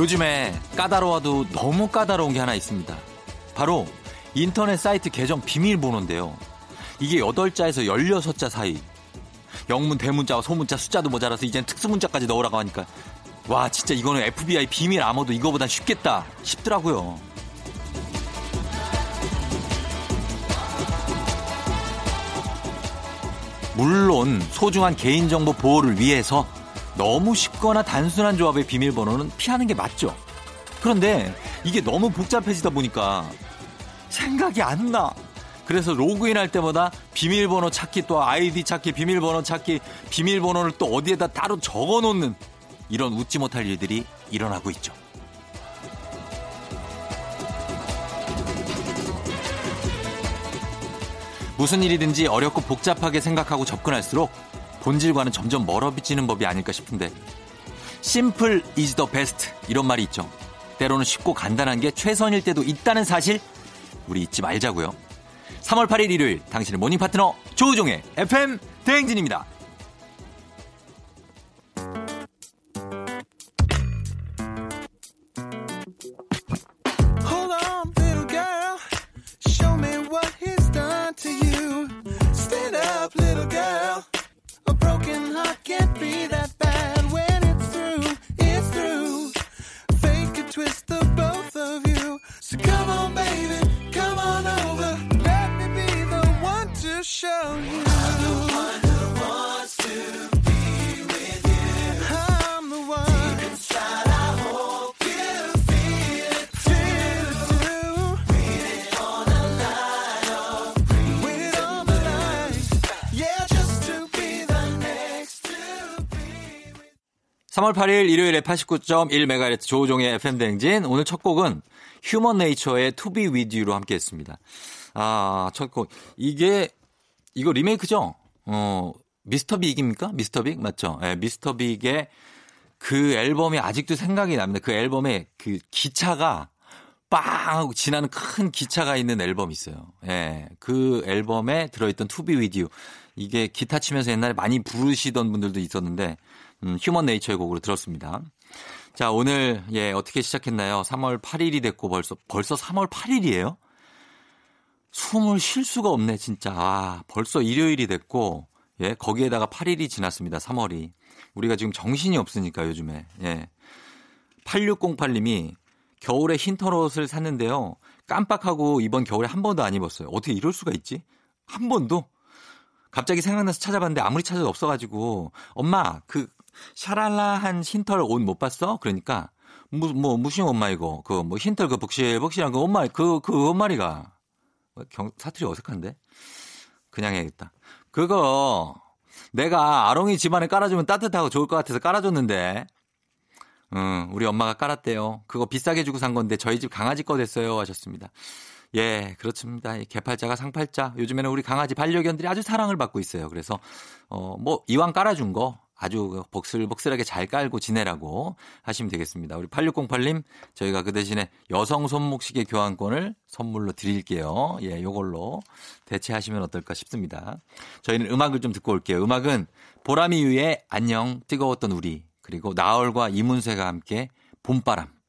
요즘에 까다로워도 너무 까다로운 게 하나 있습니다. 바로 인터넷 사이트 계정 비밀번호인데요. 이게 8자에서 16자 사이. 영문, 대문자와 소문자 숫자도 모자라서 이젠 특수문자까지 넣으라고 하니까 와 진짜 이거는 FBI 비밀 암호도 이거보단 쉽겠다 싶더라고요. 물론 소중한 개인정보 보호를 위해서 너무 쉽거나 단순한 조합의 비밀번호는 피하는 게 맞죠. 그런데 이게 너무 복잡해지다 보니까 생각이 안 나. 그래서 로그인 할 때마다 비밀번호 찾기 또 아이디 찾기 비밀번호 찾기 비밀번호를 또 어디에다 따로 적어 놓는 이런 웃지 못할 일들이 일어나고 있죠. 무슨 일이든지 어렵고 복잡하게 생각하고 접근할수록 본질과는 점점 멀어지는 법이 아닐까 싶은데 simple is the best 이런 말이 있죠. 때로는 쉽고 간단한 게 최선일 때도 있다는 사실 우리 잊지 말자고요. 3월 8일 일요일 당신의 morning 파트너 조우종의 FM 대행진입니다. (3월 8일) 일요일 에 (89.1MHz) 조우종의 FM 대행진 오늘 첫 곡은 휴먼 네이처의 To Be With You로 함께 했습니다. 아, 첫 곡. 이게, 이거 리메이크죠? 어, 미스터 빅입니까? 미스터 빅? 맞죠? 예, 네, 미스터 빅의 그 앨범이 아직도 생각이 납니다. 그 앨범에 그 기차가 빵 하고 지나는 큰 기차가 있는 앨범이 있어요. 예. 그 앨범에 들어있던 To Be With You. 이게 기타 치면서 옛날에 많이 부르시던 분들도 있었는데, 음, 휴먼 네이처의 곡으로 들었습니다. 자, 오늘, 예, 어떻게 시작했나요? 3월 8일이 됐고 벌써, 벌써 3월 8일이에요? 숨을 쉴 수가 없네, 진짜. 아, 벌써 일요일이 됐고, 예, 거기에다가 8일이 지났습니다, 3월이. 우리가 지금 정신이 없으니까, 요즘에. 예. 8608님이 겨울에 흰 털옷을 샀는데요. 깜빡하고 이번 겨울에 한 번도 안 입었어요. 어떻게 이럴 수가 있지? 한 번도? 갑자기 생각나서 찾아봤는데 아무리 찾아도 없어가지고, 엄마, 그, 샤랄라한 흰털 옷 못 봤어? 그러니까, 무, 뭐, 무슨 엄마 이거? 그, 뭐, 흰털 그 복실복실한 그 엄마, 그, 그 엄마리가. 어, 경, 사투리 어색한데? 그냥 해야겠다. 그거 내가 아롱이 집안에 깔아주면 따뜻하고 좋을 것 같아서 깔아줬는데, 응, 우리 엄마가 깔았대요. 그거 비싸게 주고 산 건데 저희 집 강아지 거 됐어요 하셨습니다. 예, 그렇습니다. 개팔자가 상팔자. 요즘에는 우리 강아지 반려견들이 아주 사랑을 받고 있어요. 그래서 어, 뭐 이왕 깔아준 거 아주 복슬복슬하게 잘 깔고 지내라고 하시면 되겠습니다. 우리 8608님, 저희가 그 대신에 여성 손목시계 교환권을 선물로 드릴게요. 예, 요걸로 대체하시면 어떨까 싶습니다. 저희는 음악을 좀 듣고 올게요. 음악은 보람이 유의 안녕, 뜨거웠던 우리, 그리고 나얼과 이문세가 함께 봄바람.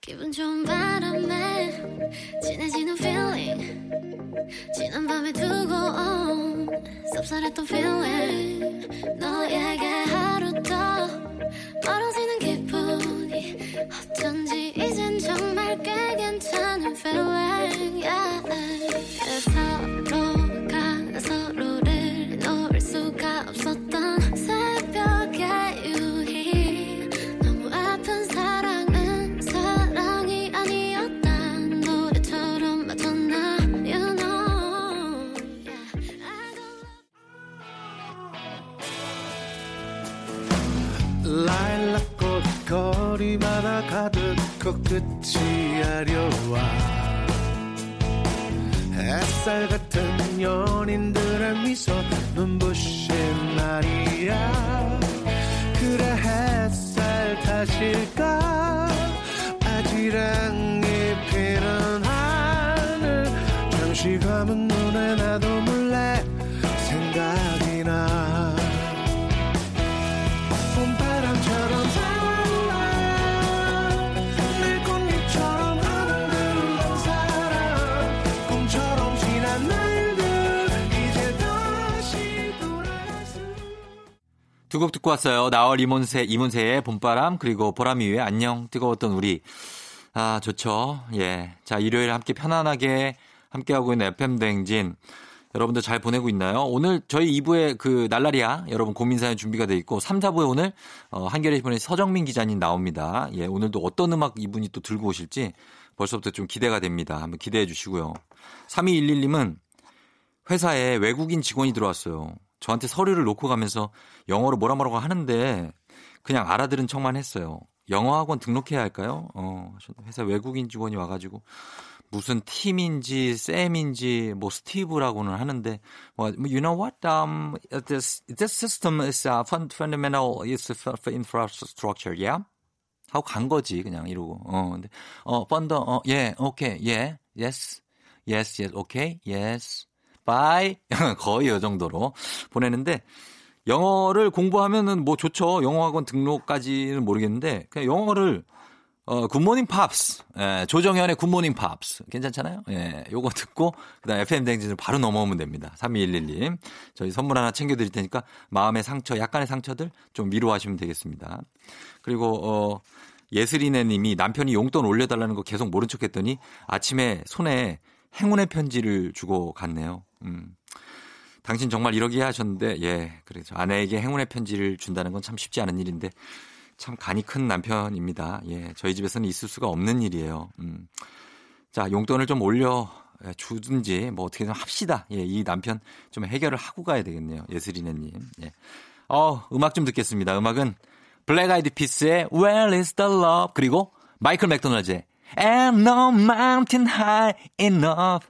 기분 좋은 바람에 진해지는 feeling. 지난 밤에 두고 온 섭섭했던 feeling 곡 듣고 왔어요. 나월 이문세, 이문세의 봄바람, 그리고 보람이 위에 안녕, 뜨거웠던 우리. 아, 좋죠. 예. 자, 일요일 함께 편안하게 함께하고 있는 FM대행진. 여러분들 잘 보내고 있나요? 오늘 저희 2부에 그 날라리야 여러분 고민사연 준비가 돼 있고 3, 4부에 오늘 어, 한겨레 신문의 서정민 기자님 나옵니다. 예, 오늘도 어떤 음악 이분이 또 들고 오실지 벌써부터 좀 기대가 됩니다. 한번 기대해 주시고요. 3211님은 회사에 외국인 직원이 들어왔어요. 저한테 서류를 놓고 가면서 영어로 뭐라 뭐라고 하는데 그냥 알아들은 척만 했어요. 영어 학원 등록해야 할까요? 어, 회사 외국인 직원이 와가지고 무슨 팀인지 쌤인지 뭐 스티브라고는 하는데 뭐 you know what um this this system is a fundamental is infrastructure yeah 하고 간 거지 그냥 이러고 어 근데 어 펀더 어예 오케이 예 yes yes yes 오 bye 거의 이 정도로 보내는데 영어를 공부하면은 뭐 좋죠 영어 학원 등록까지는 모르겠는데 그냥 영어를 어, 굿모닝 팝스. 예, 조정현의 굿모닝 팝스. 괜찮잖아요? 예, 요거 듣고, 그 다음 FM 대행진을 바로 넘어오면 됩니다. 3211님. 저희 선물 하나 챙겨 드릴 테니까 마음의 상처, 약간의 상처들 좀 위로하시면 되겠습니다. 그리고, 어, 예슬이네 님이 남편이 용돈 올려달라는 거 계속 모른 척 했더니 아침에 손에 행운의 편지를 주고 갔네요. 음. 당신 정말 이러기에 하셨는데, 예, 그래서 아내에게 행운의 편지를 준다는 건 참 쉽지 않은 일인데, 참 간이 큰 남편입니다. 예, 저희 집에서는 있을 수가 없는 일이에요. 음. 자, 용돈을 좀 올려 주든지 뭐 어떻게 좀 합시다. 예, 이 남편 좀 해결을 하고 가야 되겠네요. 예슬이네님. 예. 어, 음악 좀 듣겠습니다. 음악은 블랙 아이드 피스의 Where is the love 그리고 마이클 맥도날드의 And no mountain high enough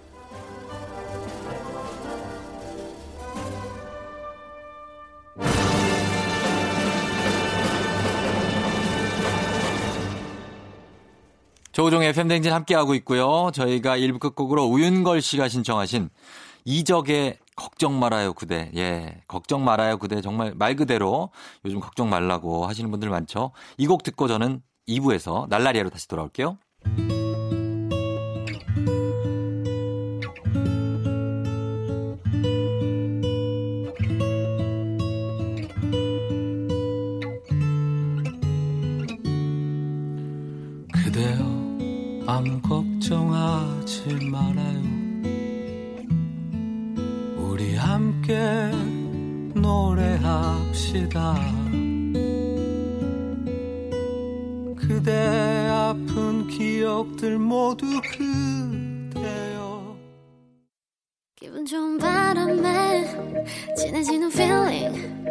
조종의 FM댕진 함께하고 있고요. 저희가 1부 끝곡으로 우윤걸 씨가 신청하신 이적의 걱정 말아요 그대. 예. 걱정 말아요 그대. 정말 말 그대로 요즘 걱정 말라고 하시는 분들 많죠. 이 곡 듣고 저는 2부에서 날라리아로 다시 돌아올게요. 아무 걱정하지 말아요. 우리 함께 노래합시다. 그대 아픈 기억들 모두 그대여. 기분 좋은 바람에 진해지는 feeling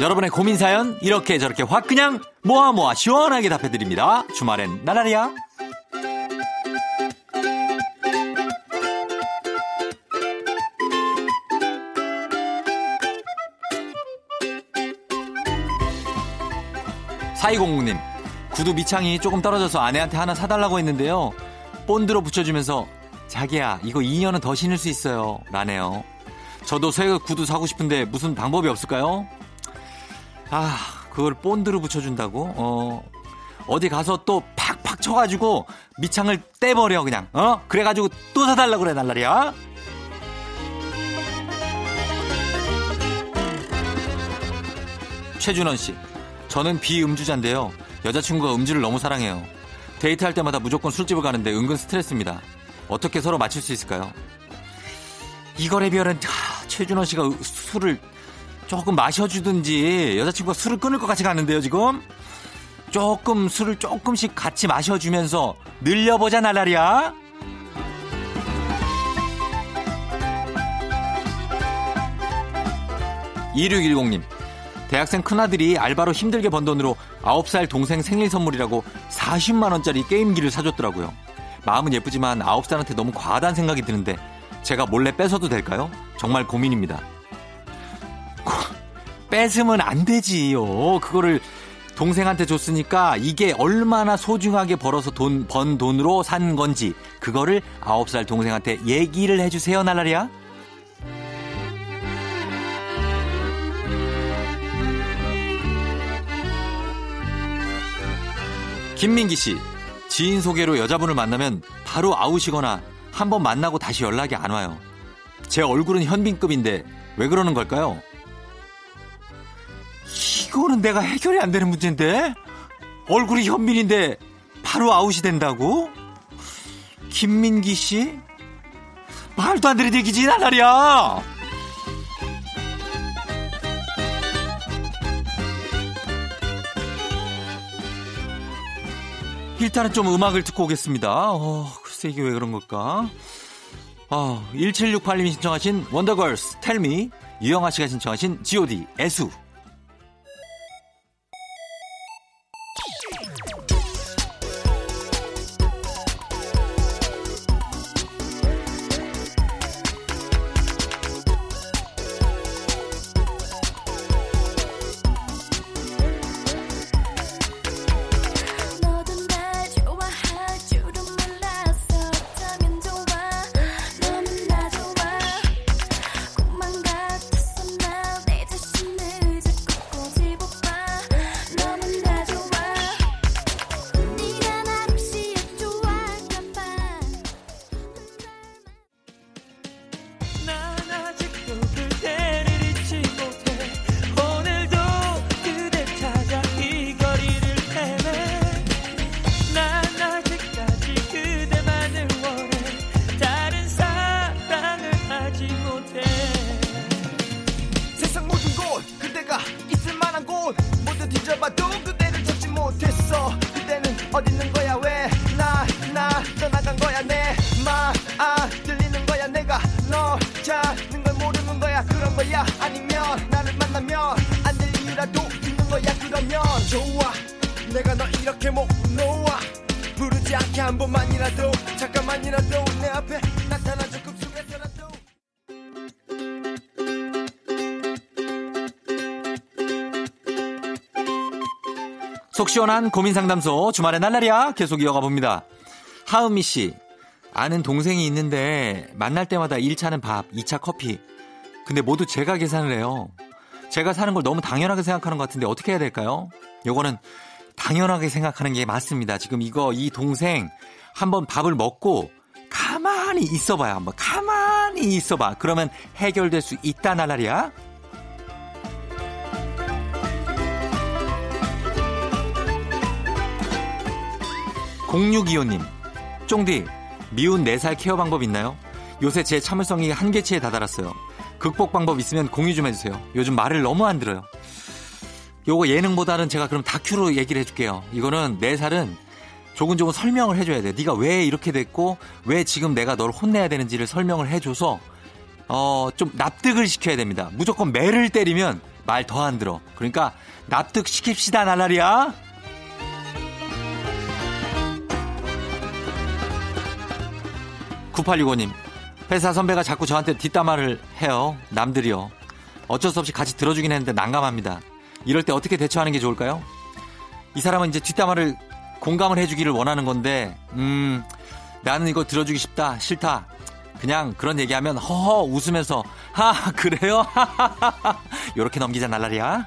여러분의 고민 사연 이렇게 저렇게 확 그냥 모아 모아 시원하게 답해드립니다. 주말엔 나라리야. 4200님 구두 밑창이 조금 떨어져서 아내한테 하나 사달라고 했는데요. 본드로 붙여주면서 자기야 이거 2년은 더 신을 수 있어요. 라네요. 저도 새 구두 사고 싶은데 무슨 방법이 없을까요? 아, 그걸 본드로 붙여준다고? 어, 어디 가서 또 팍팍 쳐가지고 밑창을 떼버려, 그냥. 어? 그래가지고 또 사달라고 그래, 날라리야. 최준원 씨. 저는 비음주자인데요. 여자친구가 음주를 너무 사랑해요. 데이트할 때마다 무조건 술집을 가는데 은근 스트레스입니다. 어떻게 서로 맞출 수 있을까요? 이거에 비하면 최준원 씨가 술을 조금 마셔주든지 여자친구가 술을 끊을 것 같이 가는데요 지금? 조금 술을 조금씩 같이 마셔주면서 늘려보자 날라리야. 2610님 대학생 큰아들이 알바로 힘들게 번 돈으로 9살 동생 생일 선물이라고 40만원짜리 게임기를 사줬더라고요. 마음은 예쁘지만 9살한테 너무 과하다는 생각이 드는데 제가 몰래 뺏어도 될까요? 정말 고민입니다 뺏으면 안 되지요. 그거를 동생한테 줬으니까 이게 얼마나 소중하게 벌어서 돈, 번 돈으로 산 건지 그거를 아홉 살 동생한테 얘기를 해주세요, 날라리야. 김민기 씨, 지인 소개로 여자분을 만나면 바로 아우시거나 한 번 만나고 다시 연락이 안 와요. 제 얼굴은 현빈급인데 왜 그러는 걸까요? 이거는 내가 해결이 안 되는 문제인데? 얼굴이 현민인데 바로 아웃이 된다고? 김민기 씨? 말도 안 되는 얘기지, 나날이야! 일단은 좀 음악을 듣고 오겠습니다. 어, 글쎄 이게 왜 그런 걸까? 어, 1768님이 신청하신 원더걸스 텔미 유영아 씨가 신청하신 G.O.D 애수 어디 있는 거야 왜? 나 나 떠나간 거야 내말아 들리는 거야 내가 너 찾는 걸 모르는 거야 그런 거야? 아니면 나를 만나면 안 될 이유라도 있는 거야 그러면? 좋아 내가 너 이렇게 못 놓아. 부르지 않게 한 번만이라도 잠깐만이라도 내 앞에 속 시원한 고민 상담소 주말의 날라리야 계속 이어가 봅니다. 하은미 씨 아는 동생이 있는데 만날 때마다 1차는 밥, 2차 커피. 근데 모두 제가 계산을 해요. 제가 사는 걸 너무 당연하게 생각하는 것 같은데 어떻게 해야 될까요? 요거는 당연하게 생각하는 게 맞습니다. 지금 이거 이 동생 한번 밥을 먹고 가만히 있어봐요. 한번 가만히 있어봐. 그러면 해결될 수 있다 날라리야. 0625님, 쫑디, 미운 4살 케어 방법 있나요? 요새 제 참을성이 한계치에 다다랐어요. 극복 방법 있으면 공유 좀 해주세요. 요즘 말을 너무 안 들어요. 요거 예능보다는 제가 그럼 다큐로 얘기를 해줄게요. 이거는 4살은 조근조근 설명을 해줘야 돼. 네가 왜 이렇게 됐고 왜 지금 내가 널 혼내야 되는지를 설명을 해줘서 어, 좀 납득을 시켜야 됩니다. 무조건 매를 때리면 말 더 안 들어. 그러니까 납득 시킵시다 날라리야. 9865님, 회사 선배가 자꾸 저한테 뒷담화를 해요. 남들이요. 어쩔 수 없이 같이 들어주긴 했는데 난감합니다. 이럴 때 어떻게 대처하는 게 좋을까요? 이 사람은 이제 뒷담화를 공감을 해주기를 원하는 건데, 음, 나는 이거 들어주기 싶다, 싫다. 그냥 그런 얘기하면 허허 웃으면서, 하, 그래요? 하하하하. 요렇게 넘기자, 날라리야.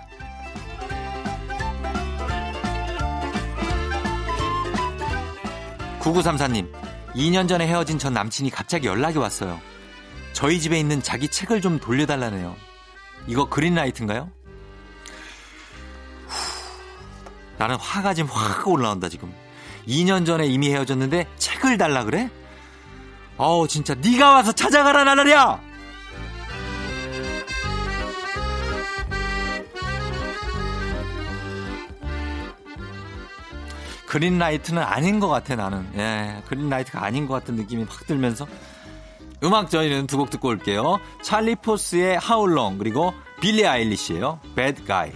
9934님, 2년 전에 헤어진 전 남친이 갑자기 연락이 왔어요. 저희 집에 있는 자기 책을 좀 돌려달라네요. 이거 그린라이트인가요? 나는 화가 지금 확 올라온다 지금. 2년 전에 이미 헤어졌는데 책을 달라 그래? 어우 진짜 네가 와서 찾아가라 나라랴! 그린라이트는 아닌 것 같아 나는. 예, 그린라이트가 아닌 것 같은 느낌이 확 들면서 음악 저희는 두 곡 듣고 올게요. 찰리 포스의 Long 그리고 빌리 아일리시예요. Bad Guy.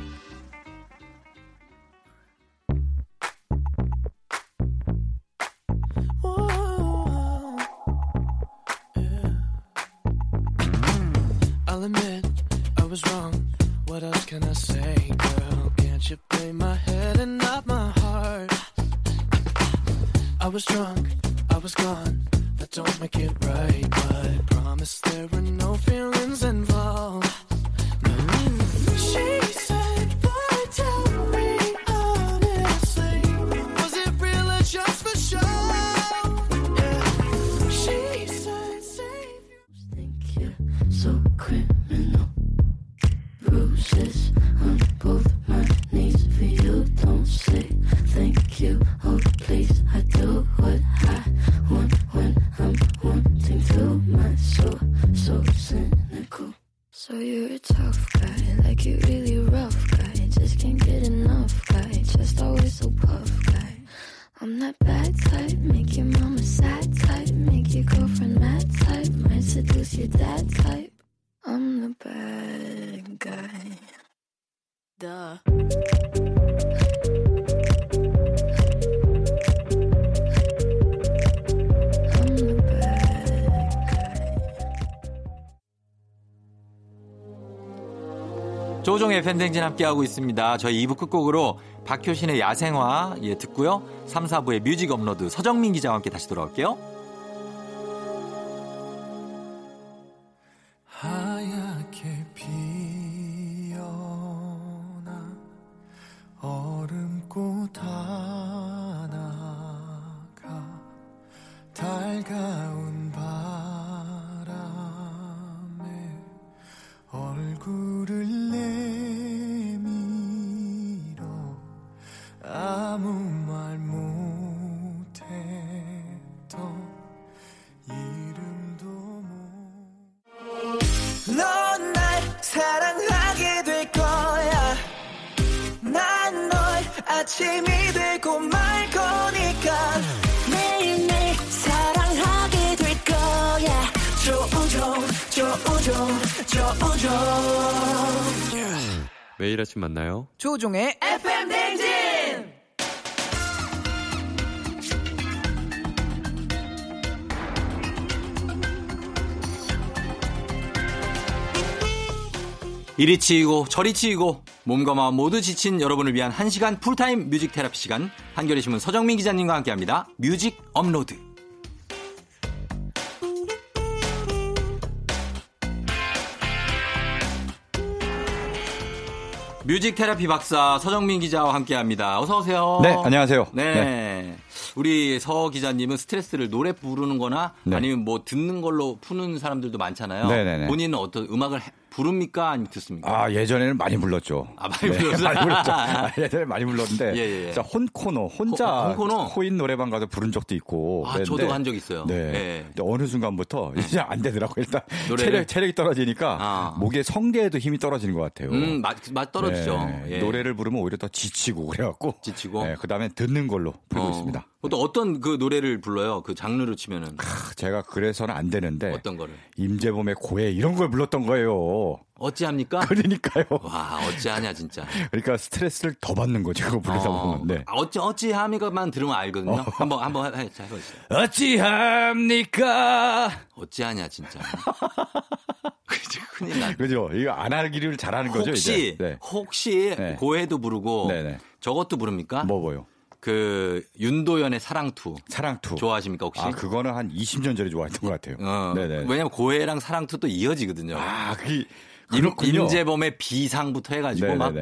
What else can I say, girl? Can't you play my head and not my? I was drunk, I was gone. That don't make it right, but promise there were no feelings involved. 조우종의 FM대행진 함께하고 있습니다. 저희 2부 끝곡으로 박효신의 야생화 예 듣고요. 3, 4부의 뮤직 업로드 서정민 기자와 함께 다시 돌아올게요. 매일 아침 만나요. 조우종의 FM 대행진 이리 치이고 저리 치이고 몸과 마음 모두 지친 여러분을 위한 1시간 풀타임 뮤직 테라피 시간 한겨레 신문 서정민 기자님과 함께합니다. 뮤직 업로드. 뮤직 테라피 박사 서정민 기자와 함께 합니다. 어서 오세요. 네, 안녕하세요. 네. 우리 서 기자님은 스트레스를 노래 부르는 거나 네. 아니면 뭐 듣는 걸로 푸는 사람들도 많잖아요. 네네네. 본인은 어떤 음악을 해- 부릅니까? 아니면 듣습니까? 아, 예전에는 많이 불렀죠. 아, 많이 불렀어요? 많이 불렀죠. 아, 예전에 많이 불렀는데. 예, 예, 예. 진짜 혼코너, 혼자 호- 혼코너? 코인 노래방 가서 부른 적도 있고. 아, 그랬는데 저도 한적 있어요. 네. 예. 근데 어느 순간부터 이제 안 되더라고요. 일단 노래를? 체력, 체력이 떨어지니까 아. 목에 성대에도 힘이 떨어지는 것 같아요. 음, 맛, 맛 떨어지죠. 네. 예. 노래를 부르면 오히려 더 지치고 그래갖고. 지치고? 네, 그 다음에 듣는 걸로 부르고 어. 있습니다. 또 어떤 그 노래를 불러요? 그 장르로 치면은 크, 제가 그래서는 안 되는데. 어떤 거를? 임재범의 고해 이런 걸 불렀던 거예요. 어찌합니까? 그러니까요. 와, 어찌하냐 진짜. 그러니까 스트레스를 더 받는 거죠. 그거 부르다 어, 보면. 네. 아, 어찌 어찌합니까만 들으면 알거든요. 한번 한번 해, 해, 해보시죠. 어찌합니까? 어찌하냐 진짜. 그치, 큰일 나. 그죠? 이거 안 하기를 잘하는 거죠, 혹시 이제. 네. 혹시 네. 고해도 부르고 네네. 저것도 부릅니까? 뭐 뭐요? 그 윤도현의 사랑투 사랑투. 좋아하십니까 혹시? 아, 그거는 한 20년 전에 좋아했던 것 같아요. 어, 네네. 왜냐면 고해랑 사랑투 또 이어지거든요. 아, 그게 임, 그렇군요. 임재범의 비상부터 해가지고. 막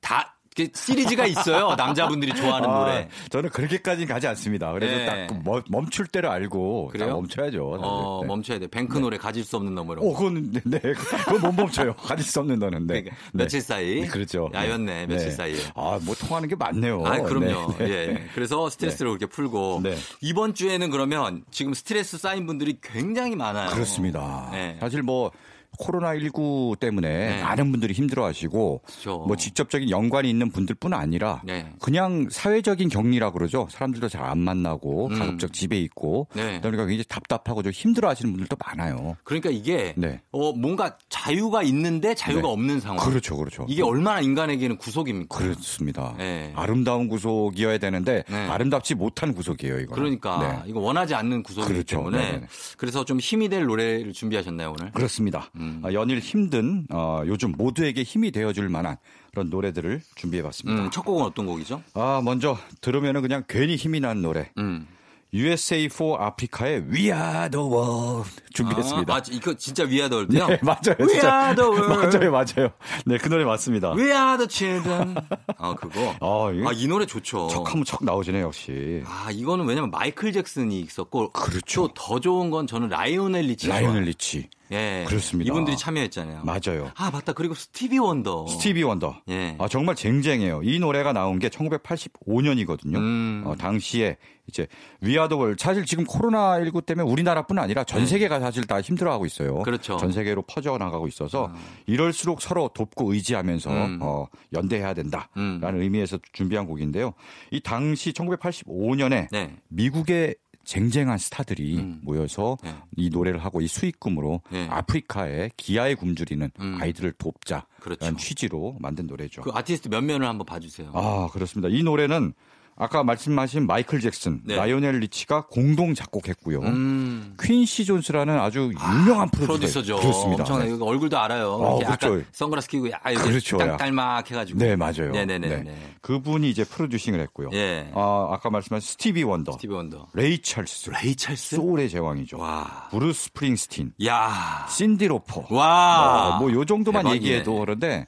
다 시리즈가 있어요. 남자분들이 좋아하는 아, 노래. 저는 그렇게까지는 가지 않습니다. 그래도 네. 딱그 멈- 멈출 때를 알고 딱 그래요? 멈춰야죠. 사실. 어, 네. 멈춰야 돼. 뱅크 노래 가질 수 없는 너머로. 어, 그건 네, 네. 그건 못 멈춰요. 가질 수 없는 너는. 네. 그러니까 며칠 사이. 네, 그렇죠. 야였네, 며칠 사이에. 아, 뭐 통하는 게 많네요. 아, 그럼요. 네, 네. 예. 그래서 스트레스를 그렇게 풀고 네. 이번 주에는 그러면 지금 스트레스 쌓인 분들이 굉장히 많아요. 그렇습니다. 네. 사실 뭐 코로나19 때문에 네. 많은 분들이 힘들어하시고 그렇죠. 뭐 직접적인 연관이 있는 분들뿐 아니라 네. 그냥 사회적인 격리라 그러죠. 사람들도 잘 안 만나고 음. 가급적 집에 있고 네. 그러니까 굉장히 답답하고 좀 힘들어하시는 분들도 많아요. 그러니까 이게 네. 어, 뭔가 자유가 있는데 자유가 네. 없는 상황. 그렇죠, 그렇죠. 이게 얼마나 인간에게는 구속입니까? 그렇습니다. 네. 아름다운 구속이어야 되는데 네. 아름답지 못한 구속이에요, 이거. 그러니까 이거 원하지 않는 구속이기 그렇죠. 때문에. 그래서 좀 힘이 될 노래를 준비하셨나요 오늘? 그렇습니다. 음. 아, 연일 힘든 어, 요즘 모두에게 힘이 되어줄 만한 그런 노래들을 준비해봤습니다. 음, 첫 곡은 어떤 곡이죠? 아 먼저 들으면은 그냥 괜히 힘이 나는 노래. 음. USA for Africa의 We Are the World 준비했습니다. 아, 아, 이거 진짜 위아더월드요? 네, 맞아요. We 진짜. are the world. 맞아요, 맞아요. 네, 그 노래 맞습니다. We are the children. 아 그거. 아, 아이 노래 좋죠. 척 하면 척 나오시네 역시. 아 이거는 왜냐면 마이클 잭슨이 있었고 그렇죠. 또더 좋은 건 저는 라이오넬 리치. 라이오넬 리치. 예. 그렇습니다. 이분들이 참여했잖아요. 맞아요. 아 맞다. 그리고 스티비 원더. 스티비 원더. 예. 아, 정말 쟁쟁해요. 이 노래가 나온 게 1985년이거든요. 음. 어, 당시에 이제 위아더월 사실 지금 코로나 19 때문에 우리나라뿐 아니라 전 세계가 사실 다 힘들어하고 있어요. 네. 그렇죠. 전 세계로 퍼져 나가고 있어서 이럴수록 서로 돕고 의지하면서 음. 어, 연대해야 된다라는 음. 의미에서 준비한 곡인데요. 이 당시 1985년에 네. 미국의 쟁쟁한 스타들이 음. 모여서 네. 이 노래를 하고 이 수익금으로 네. 아프리카에 기아에 굶주리는 음. 아이들을 돕자라는 그렇죠. 취지로 만든 노래죠. 그 아티스트 몇 면을 한번 봐주세요. 아, 그렇습니다. 이 노래는 아까 말씀하신 마이클 잭슨, 네. 라이오넬 리치가 공동 작곡했고요. 음. 퀸시 존스라는 아주 유명한 프로듀서 프로듀서죠. 그렇습니다. 엄청 네. 얼굴도 알아요. 어, 그렇죠. 선글라스 끼고 아 그렇죠. 딱 딸막 해가지고. 네, 맞아요. 네네네. 네. 그분이 이제 프로듀싱을 했고요. 예. 아, 아까 말씀하신 스티비 원더, 스티비 원더. 레이 찰스, 레이 찰스. 소울의 제왕이죠. 와. 브루스 스프링스틴, 야. 신디 로퍼. 와. 뭐요 정도만 대박이네. 얘기해도 그런데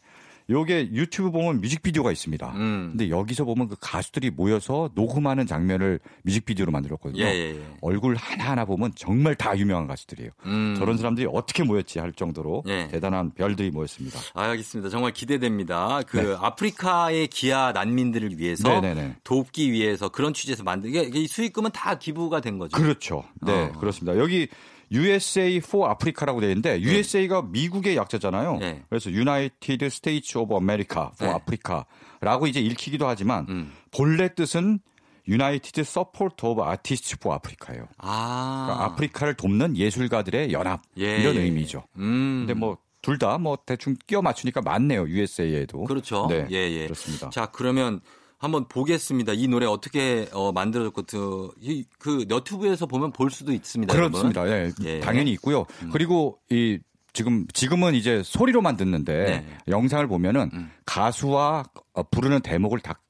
요게 유튜브 보면 뮤직비디오가 있습니다. 음. 근데 여기서 보면 그 가수들이 모여서 녹음하는 장면을 뮤직비디오로 만들었거든요. 예, 예, 예. 얼굴 하나하나 보면 정말 다 유명한 가수들이에요. 음. 저런 사람들이 어떻게 모였지 할 정도로 예. 대단한 별들이 모였습니다. 아, 알겠습니다. 정말 기대됩니다. 그 네. 아프리카의 기아 난민들을 위해서 네네네. 돕기 위해서 그런 취지에서 만든 이게 이 수익금은 다 기부가 된 거죠. 그렇죠. 네, 어. 그렇습니다. 여기 USA for Africa라고 되어 있는데 USA가 미국의 약자잖아요. 네. 그래서 United States of America for 네. Africa라고 이제 읽히기도 하지만 음. 본래 뜻은 United Support of Artists for Africa예요. 아. 그러니까 아프리카를 돕는 예술가들의 연합 예, 이런 예. 의미죠. 음. 근데 뭐 둘 다 뭐 대충 끼워 맞추니까 맞네요. USA에도. 그렇죠. 네. 예, 예. 그렇습니다. 자, 그러면 한번 보겠습니다. 이 노래 어떻게 어, 만들어졌고 그, 이- 그 너튜브에서 보면 볼 수도 있습니다. 그렇습니다. 예, 예. 당연히 있고요. 그리고 이 지금 지금은 이제 소리로만 듣는데 네. 영상을 보면은 음. 가수와 어, 부르는 대목을 딱, 딱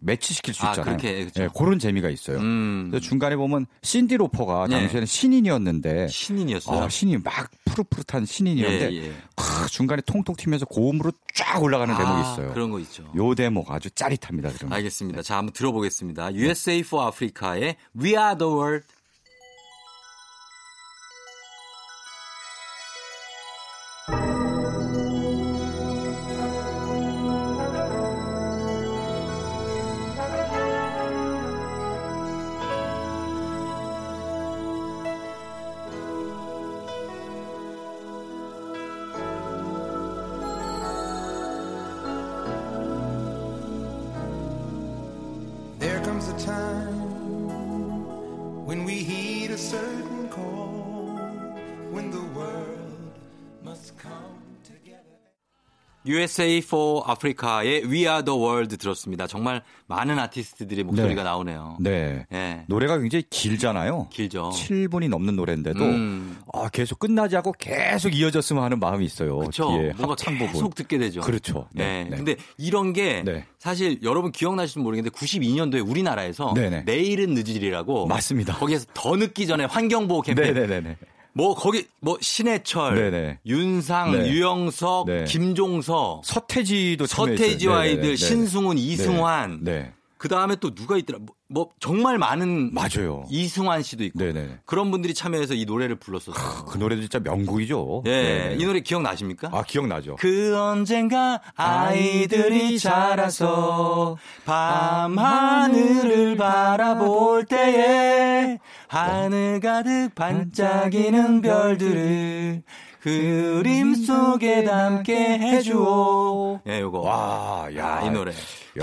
매치시킬 수 아, 있잖아요. 그렇게, 그렇죠. 예, 그런 재미가 있어요. 음. 중간에 보면 신디 로퍼가 네. 당시에는 신인이었는데 신인이었어요. 아, 신이 막 푸릇푸릇한 신인이었는데 예, 예. 크, 중간에 통통 튀면서 고음으로 쫙 올라가는 대목이 아, 있어요. 그런 거 있죠. 요 대목 아주 짜릿합니다. 들으면. 알겠습니다. 자, 한번 들어보겠습니다. USA for Africa의 We Are the World. USA for Africa의 We Are the World 들었습니다. 정말 많은 아티스트들의 목소리가 네. 나오네요. 네. 예. 노래가 굉장히 길잖아요. 길죠. 7분이 넘는 노래인데도 음. 아, 계속 끝나지 않고 계속 이어졌으면 하는 마음이 있어요. 그렇죠. 뭔가 계속 부분. 듣게 되죠. 그렇죠. 네. 네, 네. 근데 이런 게 네. 사실 여러분 기억나실지 모르겠는데 92년도에 우리나라에서 네네. 내일은 늦으리라고 맞습니다. 거기에서 더 늦기 전에 환경보호 캠페인 네네네네. 뭐 거기 뭐 신해철, 네네. 윤상, 네. 유영석, 네. 김종서, 서태지도. 서태지와 네네네. 아이들, 네. 신승훈, 이승환. 네. 그 다음에 또 누가 있더라? 뭐, 뭐 정말 많은 맞아요. 이승환 씨도 있고 네네. 그런 분들이 참여해서 이 노래를 불렀었어요. 그 노래도 진짜 명곡이죠. 네, 네. 이 노래 기억나십니까? 아, 기억나죠. 그 언젠가 아이들이 자라서 밤 하늘을 바라볼 때에 하늘 가득 반짝이는 별들을 그림 속에 담게 해주오. 예, 요거. 와, 야, 아, 이 노래.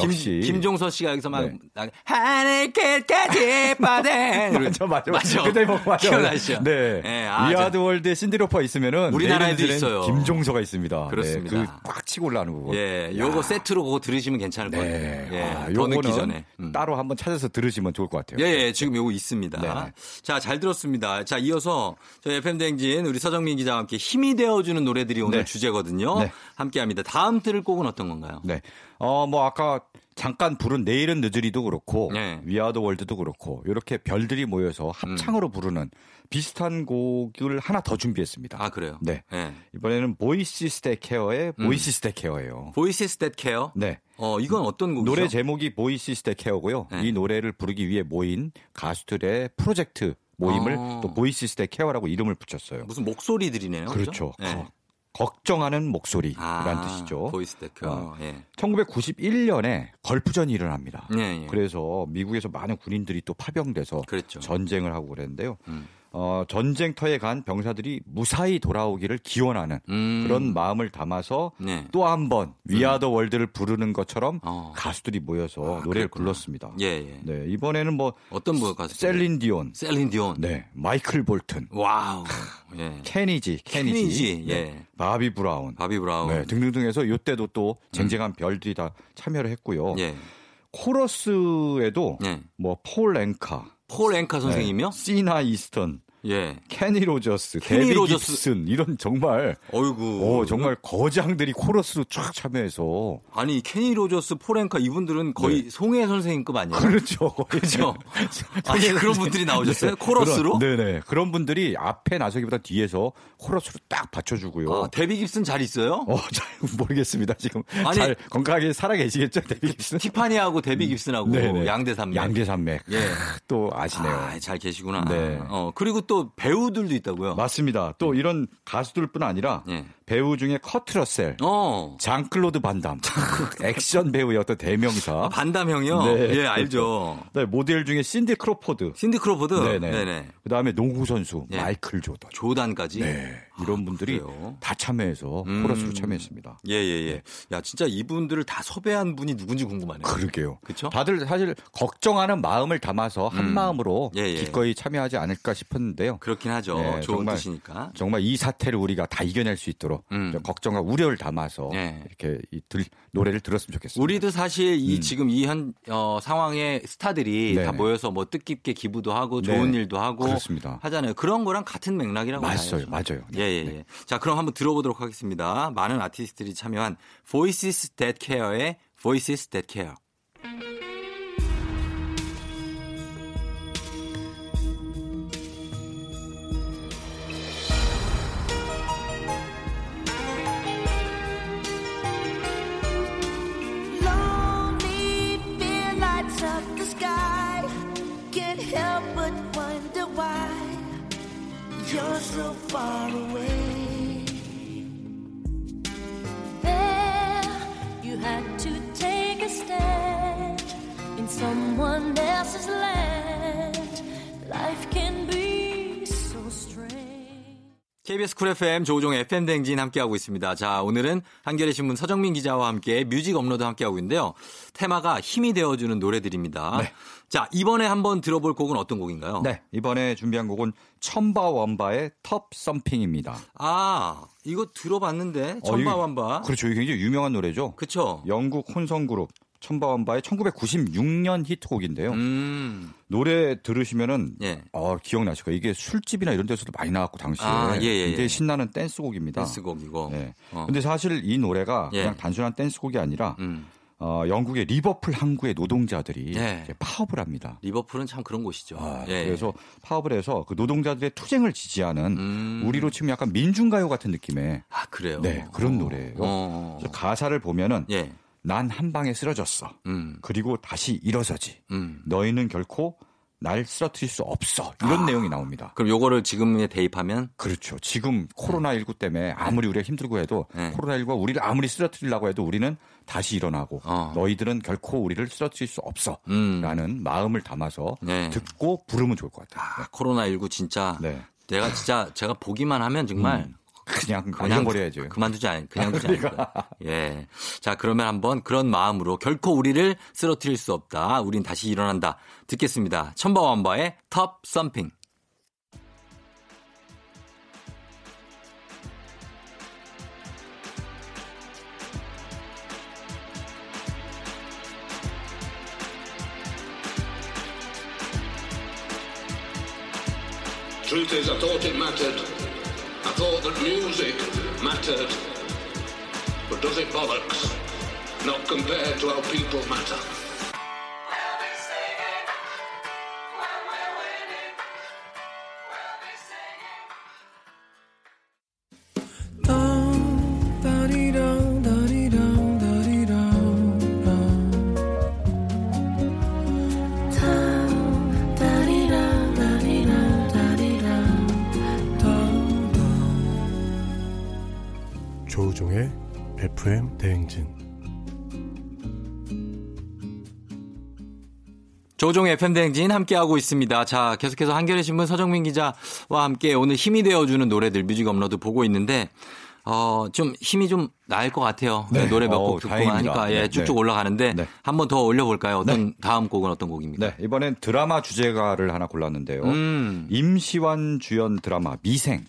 역시. 김, 김종서 씨가 여기서 막, 네. 나- 하늘 끝까지 빠데. 맞아, 맞아. 맞죠? 그 대목 맞아. 기억나시죠? 네. 네, 아, 위아드 월드에 신디로퍼 있으면은 우리나라에도 있어요. 김종서가 있습니다. 그렇습니다. 네, 그꽉 치고 올라오는 거. 예, 요거 세트로 그거 들으시면 괜찮을 것 네. 같아요. 예, 아, 더 늦기 전에. 음. 따로 한번 찾아서 들으시면 좋을 것 같아요. 예, 예, 지금 요거 있습니다. 네. 자, 잘 들었습니다. 자, 이어서 저희 FM대행진 우리 서정민 기자와 함께 힘이 되어주는 노래들이 오늘 네. 주제거든요. 네. 함께 합니다. 다음 들을 곡은 어떤 건가요? 네. 어, 뭐 아까 잠깐 부른 내일은 늦으리도 그렇고 네. We Are the World도 그렇고 이렇게 별들이 모여서 합창으로 부르는 비슷한 곡을 하나 더 준비했습니다. 아, 그래요? 네. 예. 이번에는 Voices That Care의 음. Voices That Care예요. Voices That Care. 네. 어, 이건 어떤 곡이죠? 노래 제목이 Voices That Care고요. 네. 이 노래를 부르기 위해 모인 가수들의 프로젝트 모임을 아. 또 Voices That Care라고 이름을 붙였어요. 무슨 목소리들이네요. 그렇죠. 예. 거- 걱정하는 목소리라는 아, 뜻이죠. That Care. 어. 예. 1991년에 걸프전이 일어납니다. 예, 예. 그래서 미국에서 많은 군인들이 또 파병돼서 그랬죠. 전쟁을 하고 그랬는데요. 음. 어, 전쟁터에 간 병사들이 무사히 돌아오기를 기원하는 음. 그런 마음을 담아서 네. 또한 번 We Are the World를 부르는 것처럼 어. 가수들이 모여서 아, 노래를 그랬구나. 불렀습니다. 예, 예. 네, 이번에는 뭐 어떤 분 가수? 셀린 디온, 셀린 디온. 네, 마이클 볼튼, wow. 예. 케니지, 케니지, 케니지, 네, 예. 바비 브라운, 바비 브라운. 네, 등등등해서 이때도 또 쟁쟁한 별들이 다 참여를 했고요. 예. 코러스에도 예. 뭐폴 앵카, 폴 앵카 선생님이요? 네, 시나 이스턴, 예. 케니 로저스, 케니 데비 로저스. 깁슨 이런 정말 어이구. 오, 정말 거장들이 코러스로 쫙 참여해서 아니 케니 로저스, 폴앵카 이분들은 거의 송해 선생님급 아니에요? 네. 그렇죠. 그렇죠. 아니 그런 분들이 나오셨어요? 코러스로? 그런, 네네. 그런 분들이 앞에 나서기보다 뒤에서 코러스로 딱 받쳐주고요. 아, 데비 깁슨 잘 있어요? 어, 잘 모르겠습니다. 지금 아니, 잘 건강하게 살아 계시겠죠, 데비 깁슨? 티파니하고 데비 깁슨하고 네네. 양대산맥. 양대산맥. 예. 또 아시네요. 아, 잘 계시구나. 네. 어, 그리고 또 배우들도 있다고요. 맞습니다. 또 이런 가수들뿐 아니라 예. 배우 중에 커트 러셀, 어. 장클로드 반담, 액션 배우의 어떤 대명사. 아, 반담 형이요? 네. 예, 알죠. 네, 모델 중에 신디 크로포드. 신디 크로포드? 네네. 네네. 그 다음에 농구 선수 예. 마이클 조던. 조단까지? 네, 이런 분들이 그래요? 다 참여해서 음. 코러스로 참여했습니다. 예, 예, 예. 야, 진짜 이분들을 다 섭외한 분이 누군지 궁금하네요. 그러게요. 그쵸? 다들 사실 걱정하는 마음을 담아서 한 음. 마음으로 예, 예. 기꺼이 참여하지 않을까 싶었는데요. 그렇긴 하죠. 네, 좋은 정말 뜻이니까. 정말 이 사태를 우리가 다 이겨낼 수 있도록 음. 좀 걱정과 우려를 담아서 예. 이렇게 이 들, 노래를 들었으면 좋겠습니다. 우리도 사실 이 음. 지금 이현 어, 상황에 스타들이 네네. 다 모여서 뭐 뜻깊게 기부도 하고 좋은 네. 일도 하고 그렇습니다. 하잖아요. 그런 거랑 같은 맥락이라고 맞아요. 맞아요. 네, 예, 예, 예. 자, 그럼 한번 들어보도록 하겠습니다. 많은 아티스트들이 참여한 Voices That Care의 Voices That Care. You're so far away. There, you had to take a stand in someone else's land. KBS Cool FM 조우종 FM대행진 함께하고 있습니다. 자, 오늘은 한겨레 신문 서정민 기자와 함께 뮤직 업로드 함께하고 있는데요. 테마가 힘이 되어주는 노래들입니다. 네. 자, 이번에 한번 들어볼 곡은 어떤 곡인가요? 네, 이번에 준비한 곡은 첨바왐바의 Tubthumping입니다. 아, 이거 들어봤는데 어, 첨바왐바. 이게- 그렇죠. 이게 굉장히 유명한 노래죠. 그쵸? 영국 혼성 그룹 첨바왐바의 1996년 히트곡인데요. 음. 노래 들으시면은 예. 어, 기억나실 거예요. 이게 술집이나 이런 데서도 많이 나왔고 당시에 아, 예, 예, 예. 굉장히 신나는 댄스곡입니다. 댄스곡이고. 네. 어. 근데 사실 이 노래가 예. 그냥 단순한 댄스곡이 아니라 음. 어, 영국의 리버풀 항구의 노동자들이 예. 파업을 합니다. 리버풀은 참 그런 곳이죠. 아, 예. 그래서 파업을 해서 그 노동자들의 투쟁을 지지하는 음. 우리로 치면 약간 민중가요 같은 느낌의 아, 그래요? 네, 그런 노래예요. 어. 가사를 보면은 예. 난 한 방에 쓰러졌어. 음. 그리고 다시 일어서지. 음. 너희는 결코 날 쓰러뜨릴 수 없어. 이런 아. 내용이 나옵니다. 그럼 요거를 지금에 대입하면 그렇죠. 지금 코로나19 때문에 아무리 우리가 힘들고 해도 네. 코로나19가 우리를 아무리 쓰러뜨리려고 해도 우리는 다시 일어나고 어. 너희들은 결코 우리를 쓰러뜨릴 수 없어. 음. 라는 마음을 담아서 네. 듣고 부르면 좋을 것 같아요. 아, 코로나19 진짜 네. 내가 진짜 제가 보기만 하면 정말 음. 그냥 그냥 버려야죠. 그만두지 않, 그냥 두지 않을 그러니까. 거야. 예. 자, 그러면 한번 그런 마음으로 결코 우리를 쓰러뜨릴 수 없다. 우린 다시 일어난다. 듣겠습니다. 첨바완바의 텁 썸핑. Truth is, I thought it mattered. Thought that music mattered. But does it bollocks? Not compared to how people matter. 조우종의 FM대행진 함께하고 있습니다. 자, 계속해서 한겨레 신문 서정민 기자와 함께 오늘 힘이 되어주는 노래들 뮤직 업로드 보고 있는데, 어, 좀 힘이 좀 나을 것 같아요. 네. 노래 몇곡 어우, 듣고. 하니까, 예, 네, 쭉쭉 네. 올라가는데, 네. 한번 더 올려볼까요? 어떤, 다음 곡은 어떤 곡입니까? 네, 이번엔 드라마 주제가를 하나 골랐는데요. 음, 임시완 주연 드라마 미생.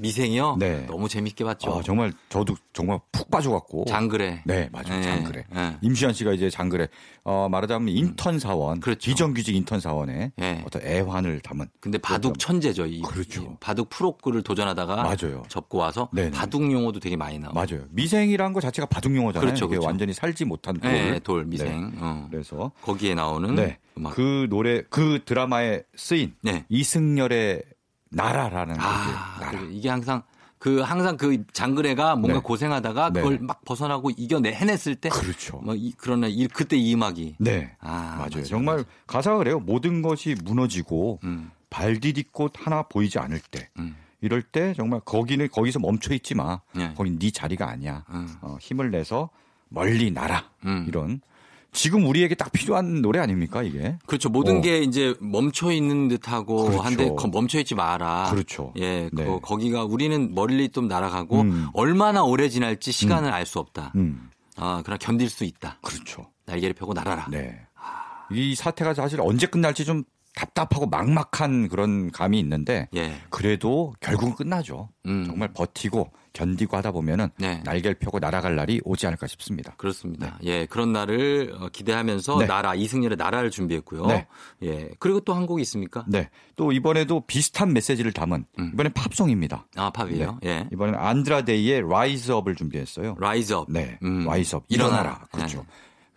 미생이요? 네. 너무 재밌게 봤죠. 아, 정말 저도 정말 푹 빠져갖고. 장그래. 네, 맞아요. 예, 장그래. 예. 임시완 씨가 이제 장그래. 어, 말하자면 인턴 사원, 그렇죠. 비정규직 인턴 사원의 예. 어떤 애환을 담은. 근데 바둑 천재죠. 이, 그렇죠. 이 바둑 프로를 도전하다가 맞아요. 접고 와서 네네. 바둑 용어도 되게 많이 나와요. 맞아요. 미생이란 거 자체가 바둑 용어잖아요. 그렇죠, 그렇죠. 완전히 살지 못한 돌. 네, 돌 미생. 네. 어. 그래서 거기에 나오는 네. 그 노래 그 드라마에 쓰인 네. 이승열의 날아라는 아, 곡이 날아. 그 이게 항상 그 항상 그 장그래가 뭔가 네. 고생하다가 네. 그걸 막 벗어나고 이겨내 해냈을 때 그렇죠. 뭐 이, 그러네 이 그때 이 음악이 네. 아, 맞아요. 맞아요, 정말 맞아요. 가사가 그래요. 모든 것이 무너지고 음, 발곳 하나 보이지 않을 때 음. 이럴 때 정말 거기는 거기서 멈춰 있지 마. 예. 거긴 네 자리가 아니야. 음. 어, 힘을 내서 멀리 날아. 음. 이런 지금 우리에게 딱 필요한 노래 아닙니까 이게? 그렇죠. 모든 어. 게 이제 멈춰 있는 듯하고 그렇죠. 한데 거- 멈춰 있지 마라. 그렇죠. 예, 네. 거, 거기가 우리는 멀리 좀 날아가고 음. 얼마나 오래 지날지 시간을 알수 없다. 음, 아, 그러나 견딜 수 있다. 그렇죠. 날개를 펴고 날아라. 네. 이 사태가 사실 언제 끝날지 좀 답답하고 막막한 그런 감이 있는데 예. 그래도 결국은 끝나죠. 음. 정말 버티고 견디고 하다 보면은 네. 날개를 펴고 날아갈 날이 오지 않을까 싶습니다. 그렇습니다. 예, 그런 날을 어, 기대하면서 네. 나라 이승열의 나라를 준비했고요. 네. 예, 그리고 또 한 곡이 있습니까? 네. 또 이번에도 비슷한 메시지를 담은 음. 이번엔 팝송입니다. 아, 팝이에요. 예, 이번엔 안드라데이의 Rise Up을 준비했어요. Rise Up. 네. 음. Rise Up. 일어나라. 일어나라. 그렇죠.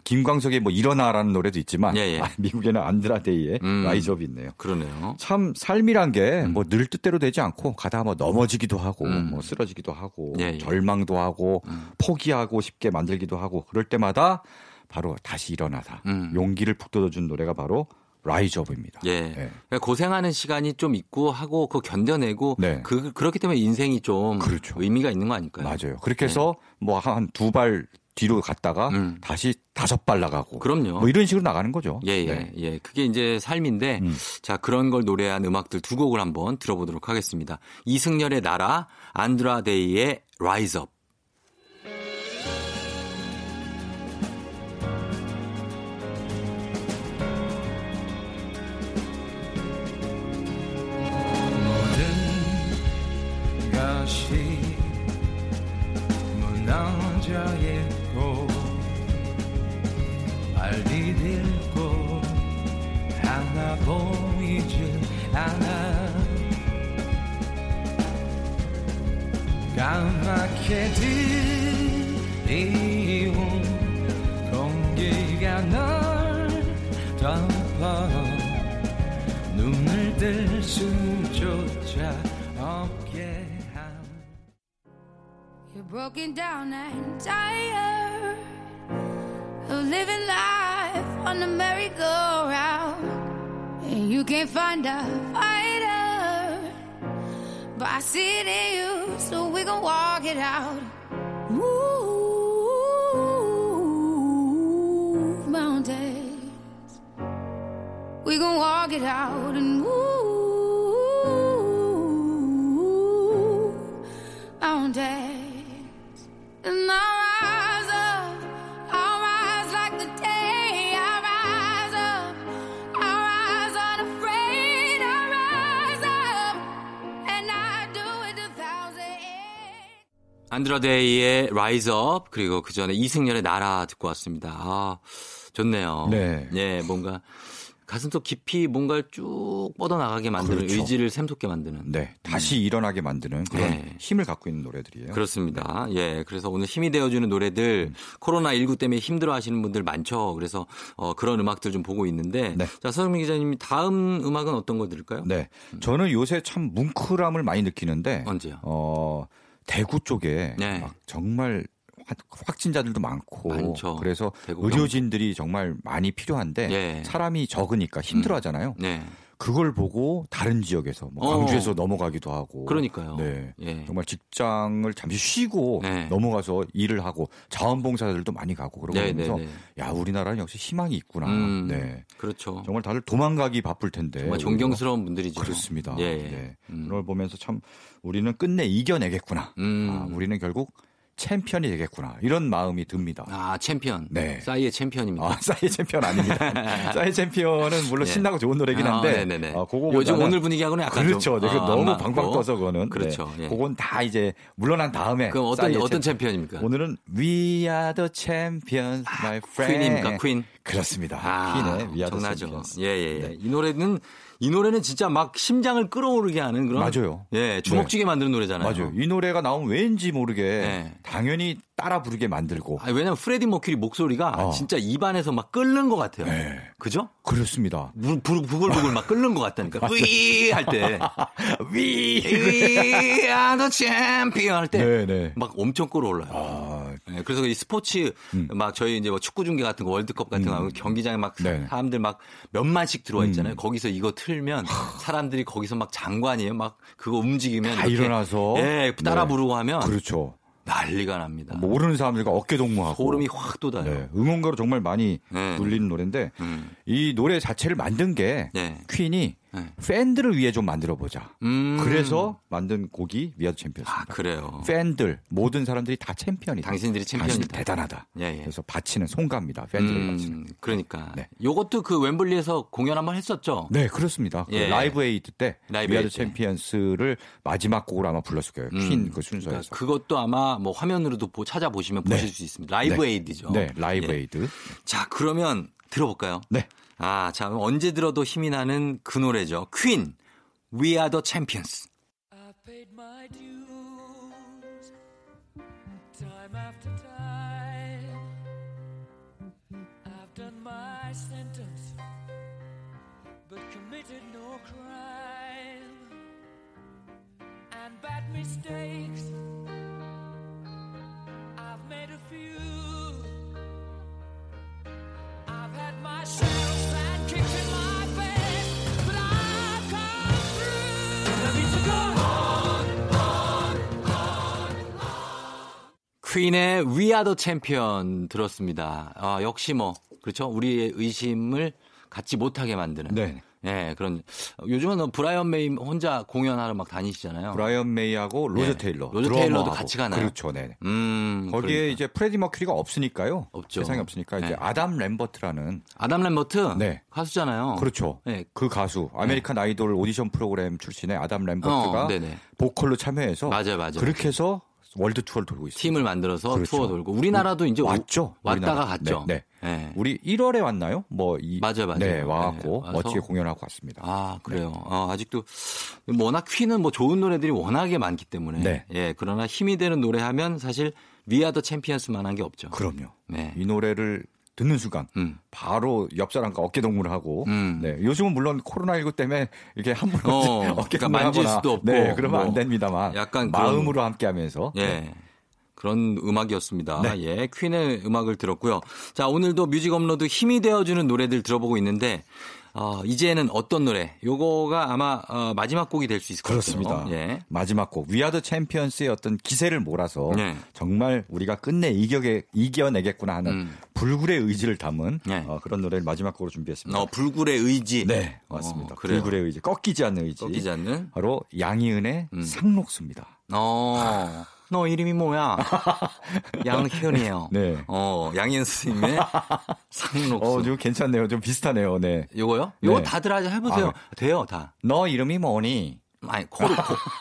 김광석의 뭐 일어나라는 노래도 있지만 예, 예. 아, 미국에는 안드라데이의 음. Rise Up이 있네요. 그러네요. 참 삶이란 게 뭐 늘 뜻대로 되지 않고 가다가 뭐 넘어지기도 하고 음. 뭐 쓰러지기도 하고 예, 예. 절망도 하고 음. 포기하고 싶게 만들기도 하고 그럴 때마다 바로 다시 일어나라 음. 용기를 북돋아준 노래가 바로 Rise Up입니다. 예. 네. 그러니까 고생하는 시간이 좀 있고 하고 그거 견뎌내고 네. 그 그렇기 때문에 인생이 좀 그렇죠. 의미가 있는 거 아닐까요? 맞아요. 그렇게 해서 뭐한 두 발 뒤로 갔다가 네. 음. 다시 다섯 발 나가고 그럼요. 뭐 이런 식으로 나가는 거죠. 예, 예, 네. 예. 그게 이제 삶인데, 음. 자, 그런 걸 노래한 음악들 두 곡을 한번 들어보도록 하겠습니다. 이승열의 날아, 안드라데이의 Rise Up. 모든 것이 까맣게 드리운 공기가 널 덮어 눈을 뜰 수조차 없게 한 You're broken down and tired of living life on the merry-go-round. And you can't find a fighter, but I see it in you, so we gon' walk it out. Move mountains. We gon' walk it out and move mountains. 안드라데이의 Rise Up, 그리고 그 전에 이승열의 날아 듣고 왔습니다. 아, 좋네요. 네. 예, 뭔가 가슴속 깊이 뭔가를 쭉 뻗어나가게 만드는 그렇죠. 의지를 샘솟게 만드는. 네. 다시 일어나게 만드는 그런 네. 힘을 갖고 있는 노래들이에요. 그렇습니다. 예. 그래서 오늘 힘이 되어주는 노래들, 음. 코로나19 때문에 힘들어 하시는 분들 많죠. 그래서 어, 그런 음악들 좀 보고 있는데. 네. 자, 서정민 기자님, 다음 음악은 어떤 거 들을까요? 네. 저는 요새 참 뭉클함을 많이 느끼는데 언제요? 어, 대구 쪽에 네. 막 정말 확- 확진자들도 많고 많죠. 그래서 대구 의료진들이 정말 많이 필요한데 예. 사람이 적으니까 힘들어 하잖아요. 네. 그걸 보고 다른 지역에서 뭐 어. 광주에서 넘어가기도 하고 그러니까요. 네. 예. 정말 직장을 잠시 쉬고 네. 넘어가서 일을 하고 자원봉사자들도 많이 가고 그러고 네, 그러면서 네, 네. 야 우리나라는 역시 희망이 있구나. 음, 네. 그렇죠. 정말 다들 도망가기 바쁠 텐데 정말 존경스러운 분들이죠. 그렇습니다. 예. 네. 음. 그걸 보면서 참 우리는 끝내 이겨내겠구나. 음. 아, 우리는 결국 챔피언이 되겠구나. 이런 마음이 듭니다. 아, 챔피언. 네. 싸이의 챔피언입니다. 아, 싸이 챔피언 아닙니다. 싸이 챔피언은 물론 예. 신나고 좋은 노래긴 한데, 아, 네네네. 어, 그거보다는- 요즘 오늘 분위기하고는 약간 그렇죠. 좀, 네, 그 아, 너무 안 방방. 떠서 그거는. 그렇죠. 네. 예. 그건 다 이제 물러난 다음에. 그럼 어떤 싸이의 어떤 챔피언. 챔피언 입니까? 오늘은 We Are the Champions, my friend. 퀸입니까? 퀸. 그렇습니다. 아, 퀸의 We Are the 정나죠. Champions. 예, 예, 예. 네. 이 노래는 이 노래는 진짜 막 심장을 끌어오르게 하는 그런 맞아요. 예, 주먹쥐게 만드는 노래잖아요. 맞아요. 이 노래가 나오면 왠지 모르게 네. 당연히 따라 부르게 만들고. 아니, 왜냐면 프레디 머큐리 목소리가 어. 진짜 입안에서 막 끓는 것 같아요. 네. 그죠? 그렇습니다. 부, 부, 부글부글 막 끓는 것 같다니까. 으이 할 때. 위! Are the champion 할 때. 네, 네. 막 엄청 끌어올라요. 아, 예, 그래서 이 스포츠 막 저희 이제 뭐 축구 중계 같은 거 월드컵 같은 거 하고 경기장에 막 음. 네. 사람들 막 몇만씩 들어와 있잖아요. 음. 거기서 이거 틀면 사람들이 거기서 막 장관이에요. 막 그거 움직이면 다 일어나서 예, 따라 네. 부르고 하면 그렇죠. 난리가 납니다. 모르는 사람들과 어깨 동무하고 소름이 확 돋아요. 네, 응원가로 정말 많이 네. 울리는 노래인데 음. 이 노래 자체를 만든 게 네. 퀸이 네. 팬들을 위해 좀 만들어 보자. 음. 그래서 만든 곡이 We Are the Champions입니다. 아, 그래요. 팬들 모든 사람들이 다 챔피언이다. 당신들이 챔피언이다. 대단하다. 예, 예. 그래서 바치는 송가입니다. 팬들을 음, 바치는. 그러니까. 네. 요것도 그 웸블리에서 공연 한번 했었죠. 네, 그렇습니다. 그 예. Live Aid 때 Live We Are the Aid. Champions를 마지막 곡으로 아마 불렀을 거예요. 음. 퀸 그 순서에서. 그러니까 그것도 아마 뭐 화면으로도 보- 찾아보시면 네. 보실 수 있습니다. 라이브 네. Aid죠. 네, 라이브 예. Aid. 자, 그러면 들어볼까요? 네. 아, 자, 그럼 언제 들어도 힘이 나는 그 노래죠. 퀸, We Are the Champions. I 퀸의 We Are the Champion 들었습니다. 아, 역시 뭐, 그렇죠. 우리의 의심을 갖지 못하게 만드는. 네. 예, 그런. 요즘은 뭐 브라이언 메이 혼자 공연하러 막 다니시잖아요. 브라이언 메이하고 로저 네. 테일러. 로저. 테일러도 같이 가나요? 그렇죠. 네. 음, 거기에 그러니까. 이제 프레디 머큐리가 없으니까요. 없죠. 세상에 없으니까 이제 네. 아담 램버트라는 아담 램버트? 네. 가수잖아요. 그렇죠. 네. 그 가수 American Idol 오디션 프로그램 출신의 아담 램버트가 어. 보컬로 참여해서 맞아요, 맞아요. 그렇게 해서 월드 투어를 돌고 있습니다. 팀을 만들어서 그렇죠. 투어 돌고 우리나라도 이제 오- 왔죠. 왔다가 우리나라. 갔죠. 네. 네. 예. 우리 1월에 왔나요? 뭐 이, 맞아요, 맞아요. 네, 와갖고 네, 멋지게 공연하고 왔습니다. 아, 그래요. 어, 아직도 뭐 워낙 퀸은 뭐 좋은 노래들이 워낙에 많기 때문에 네. 예, 그러나 힘이 되는 노래 하면 사실 We Are the Champions만한 게 없죠. 그럼요. 네. 이 노래를 듣는 순간 음. 바로 옆 사람과 어깨 동무를 하고 음. 네. 요즘은 물론 코로나19 때문에 이렇게 함부로 어, 어깨 그러니까 만질 하거나 수도 없고, 네, 그러면 뭐 안 됩니다만 약간 마음으로 함께 하면서 예. 그런 음악이었습니다. 네. 예, 퀸의 음악을 들었고요. 자, 오늘도 뮤직 업로드 힘이 되어주는 노래들 들어보고 있는데, 어, 이제는 어떤 노래? 요거가 아마 어, 마지막 곡이 될 수 있을 것. 같아요. 예. 마지막 곡 We Are the Champions의 어떤 기세를 몰아서 네. 정말 우리가 끝내 이겨게 이겨내겠구나 하는 음. 불굴의 의지를 담은 네. 어, 그런 노래를 마지막 곡으로 준비했습니다. 어, 불굴의 의지. 네, 맞습니다. 어. 불굴의 의지, 꺾이지 않는 의지. 꺾이지 않는. 바로 양희은의 음. 상록수입니다. 어, 너 이름이 뭐야? 양희은이에요. 네. 어, 양희은 선생님의 상록수. 어, 좀 괜찮네요. 좀 비슷하네요. 네. 요거요? 요거 네. 다들 하자 해보세요. 아, 돼요, 다. 너 이름이 뭐니? 아니, 코로,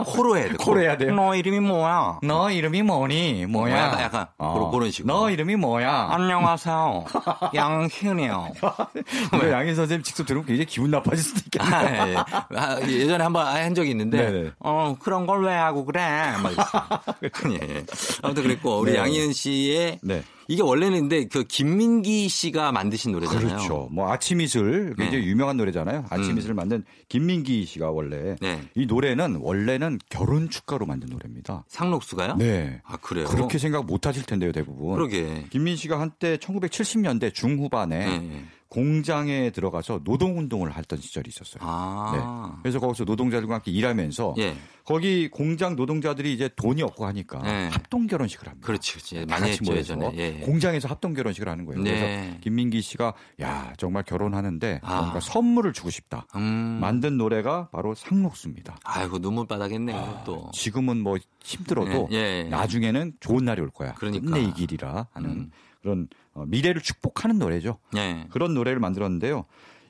코, 로 해야 돼. 코로 해야 돼요? 너 이름이 뭐야? 너 이름이 뭐니? 뭐야? 약간, 약간 그런- 그런 식으로. 너 이름이 뭐야? 안녕하세요. 양희은이요. 양희 선생님 직접 들으면 굉장히 기분 나빠질 수도 있겠네요. 아, 예. 아, 예전에 한번 한 적이 있는데, 네네. 어, 그런 걸 왜 하고 그래? 막 이랬어요. 예. 아무튼 그랬고, 우리 네. 양희은 씨의, 네. 이게 원래는 근데 그 김민기 씨가 만드신 노래잖아요. 그렇죠. 뭐 아침 이슬 굉장히 네. 유명한 노래잖아요. 아침 음. 이슬을 만든 김민기 씨가 원래 네. 이 노래는 원래는 결혼 축가로 만든 노래입니다. 상록수가요? 네. 아, 그래요? 그렇게 생각 못 하실 텐데요, 대부분. 그러게. 김민 씨가 한때 1970년대 중후반에 네. 공장에 들어가서 노동 운동을 하던 시절이 있었어요. 아. 그래서 거기서 노동자들과 함께 일하면서 예. 거기 공장 노동자들이 이제 돈이 없고 하니까 네. 합동 결혼식을 합니다. 그렇지, 그렇지. 다 많이 같이 모여서. 예. 공장에서 합동 결혼식을 하는 거예요. 네. 그래서 김민기 씨가 야 정말 결혼하는데 아. 뭔가 선물을 주고 싶다. 음. 만든 노래가 바로 상록수입니다. 아이고, 눈물 바닥했네, 이것도. 지금은 뭐 힘들어도 예, 예. 나중에는 좋은 날이 올 거야. 그러니까. 끝내 이 길이라 하는 음. 그런 어, 미래를 축복하는 노래죠. 예. 그런 노래를 만들었는데요.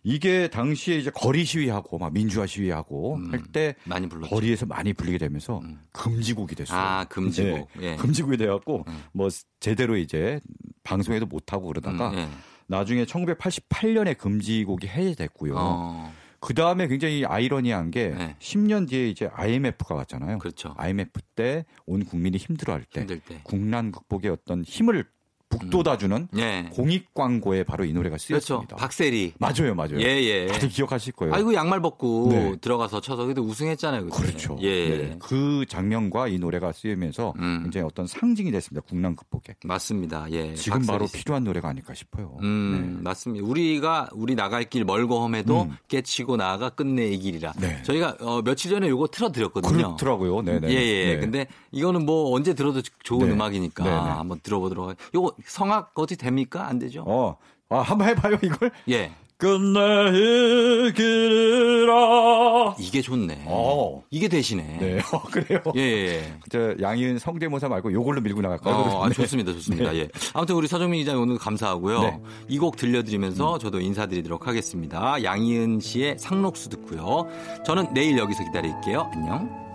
이게 당시에 이제 거리 시위하고 막 민주화 시위하고 음. 할때 많이 불렀죠. 거리에서 많이 불리게 되면서 음. 금지곡이 됐어요. 아, 금지곡. 예. 금지곡이 돼갖고 음. 뭐 제대로 이제 방송에도 못 하고 그러다가 음, 예. 나중에 1988년에 금지곡이 해제됐고요. 어, 그 다음에 굉장히 아이러니한 게 네. 10년 뒤에 이제 IMF가 왔잖아요. 그렇죠. IMF 때 온 국민이 힘들어할 때 힘들 때. 국난 극복의 어떤 힘을 북돋아주는 예. 공익 광고에 바로 이 노래가 그렇죠. 쓰였습니다. 박세리. 맞아요, 맞아요. 예, 예. 다들 기억하실 거예요. 아이고 양말 벗고 네. 들어가서 쳐서 근데 우승했잖아요. 그때. 그렇죠. 예. 네. 그 장면과 이 노래가 쓰이면서 음. 이제 어떤 상징이 됐습니다. 국난 극복에. 맞습니다. 예. 지금 박세리 바로 씨. 필요한 노래가 아닐까 싶어요. 음, 맞습니다. 우리가 우리 나갈 길 멀고 험해도 음. 깨치고 나아가 끝내 이 길이라. 네. 저희가 어, 며칠 전에 요거 틀어드렸거든요. 그렇더라고요. 네네. 예, 예. 근데 이거는 뭐 언제 들어도 좋은 네. 음악이니까 네네. 한번 들어보도록 하겠습니다. 요거 성악 어떻게 됩니까? 안 되죠? 어, 아, 한번 해봐요, 이걸. 예. 끝내 길이라. 이게 좋네. 어. 이게 대신에. 네, 어, 그래요. 예, 예. 저 양희은 성대모사 말고 요걸로 밀고 나갈까요? 어, 아, 네. 좋습니다, 좋습니다. 예. 아무튼 우리 서정민 기자님 오늘 감사하고요. 네. 이곡 들려드리면서 저도 인사드리도록 하겠습니다. 양희은 씨의 상록수 듣고요. 저는 내일 여기서 기다릴게요. 안녕.